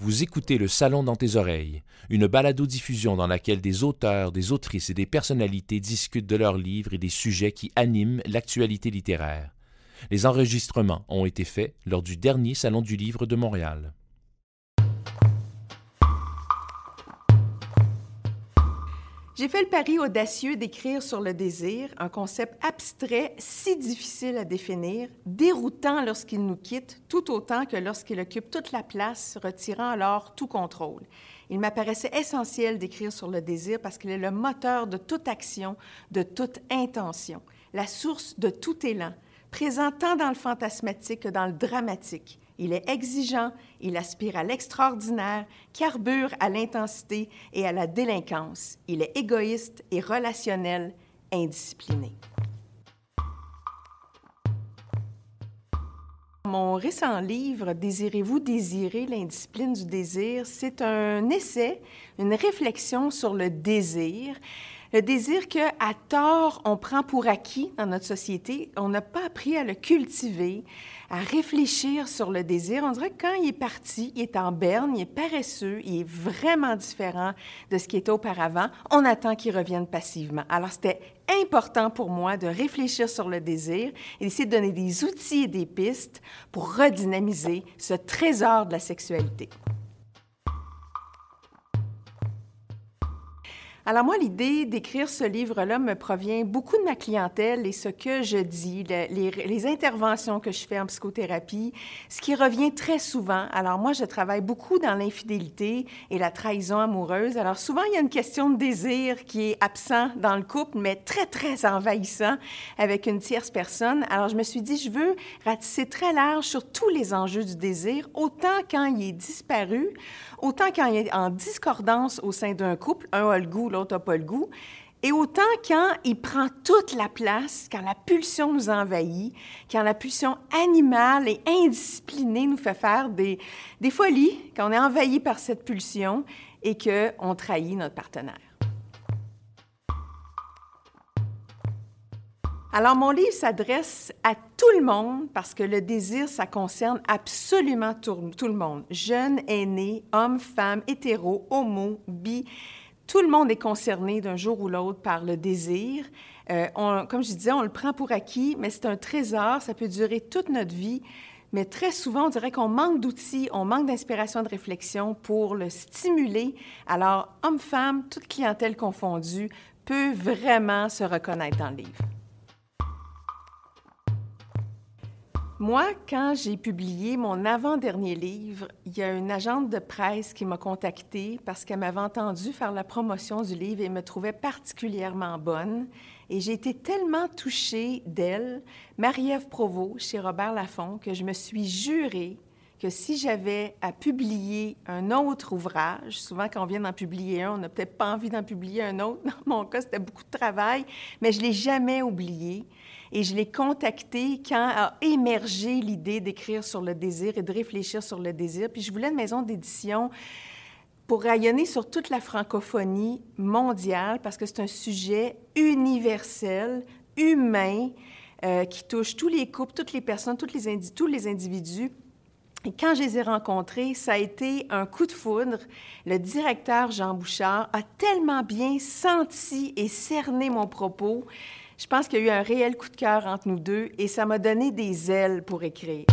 Vous écoutez Le Salon dans tes oreilles, une balado-diffusion dans laquelle des auteurs, des autrices et des personnalités discutent de leurs livres et des sujets qui animent l'actualité littéraire. Les enregistrements ont été faits lors du dernier Salon du Livre de Montréal. J'ai fait le pari audacieux d'écrire sur le désir, un concept abstrait si difficile à définir, déroutant lorsqu'il nous quitte, tout autant que lorsqu'il occupe toute la place, retirant alors tout contrôle. Il m'apparaissait essentiel d'écrire sur le désir parce qu'il est le moteur de toute action, de toute intention, la source de tout élan, présent tant dans le fantasmatique que dans le dramatique. Il est exigeant, il aspire à l'extraordinaire, carbure à l'intensité et à la délinquance. Il est égoïste et relationnel, indiscipliné. Mon récent livre, Désirez-vous désirer? L'indiscipline du désir, c'est un essai, une réflexion sur le désir. Le désir que, à tort, on prend pour acquis dans notre société, on n'a pas appris à le cultiver, à réfléchir sur le désir. On dirait que quand il est parti, il est en berne, il est paresseux, il est vraiment différent de ce qui était auparavant. On attend qu'il revienne passivement. Alors, c'était important pour moi de réfléchir sur le désir et d'essayer de donner des outils et des pistes pour redynamiser ce trésor de la sexualité. Alors moi, l'idée d'écrire ce livre-là me provient beaucoup de ma clientèle et ce que je dis, les, interventions que je fais en psychothérapie, ce qui revient très souvent. Alors moi, je travaille beaucoup dans l'infidélité et la trahison amoureuse. Alors souvent, il y a une question de désir qui est absent dans le couple, mais très, très envahissant avec une tierce personne. Alors je me suis dit, je veux ratisser très large sur tous les enjeux du désir, autant quand il est disparu, autant quand il est en discordance au sein d'un couple, un a le goût, l'autre n'a pas le goût, et autant quand il prend toute la place, quand la pulsion nous envahit, quand la pulsion animale et indisciplinée nous fait faire des, folies, quand on est envahi par cette pulsion et qu'on trahit notre partenaire. Alors, mon livre s'adresse à tout le monde parce que le désir, ça concerne absolument tout, tout le monde. Jeunes, aînés, hommes, femmes, hétéros, homo, bi. Tout le monde est concerné d'un jour ou l'autre par le désir. Euh, comme je disais, on le prend pour acquis, mais c'est un trésor. Ça peut durer toute notre vie. Mais très souvent, on dirait qu'on manque d'outils, on manque d'inspiration, de réflexion pour le stimuler. Alors, hommes-femmes, toute clientèle confondue, peut vraiment se reconnaître dans le livre. Moi, quand j'ai publié mon avant-dernier livre, il y a une agente de presse qui m'a contactée parce qu'elle m'avait entendu faire la promotion du livre et me trouvait particulièrement bonne. Et j'ai été tellement touchée d'elle, Marie-Ève Provost, chez Robert Laffont, que je me suis jurée que si j'avais à publier un autre ouvrage, souvent quand on vient d'en publier un, on n'a peut-être pas envie d'en publier un autre. Dans mon cas, c'était beaucoup de travail, mais je ne l'ai jamais oublié. Et je l'ai contacté quand a émergé l'idée d'écrire sur le désir et de réfléchir sur le désir. Puis je voulais une maison d'édition pour rayonner sur toute la francophonie mondiale parce que c'est un sujet universel, humain, euh, qui touche tous les couples, toutes les personnes, toutes tous les individus. Et quand je les ai rencontrés, ça a été un coup de foudre. Le directeur Jean Bouchard a tellement bien senti et cerné mon propos je pense qu'il y a eu un réel coup de cœur entre nous deux et ça m'a donné des ailes pour écrire.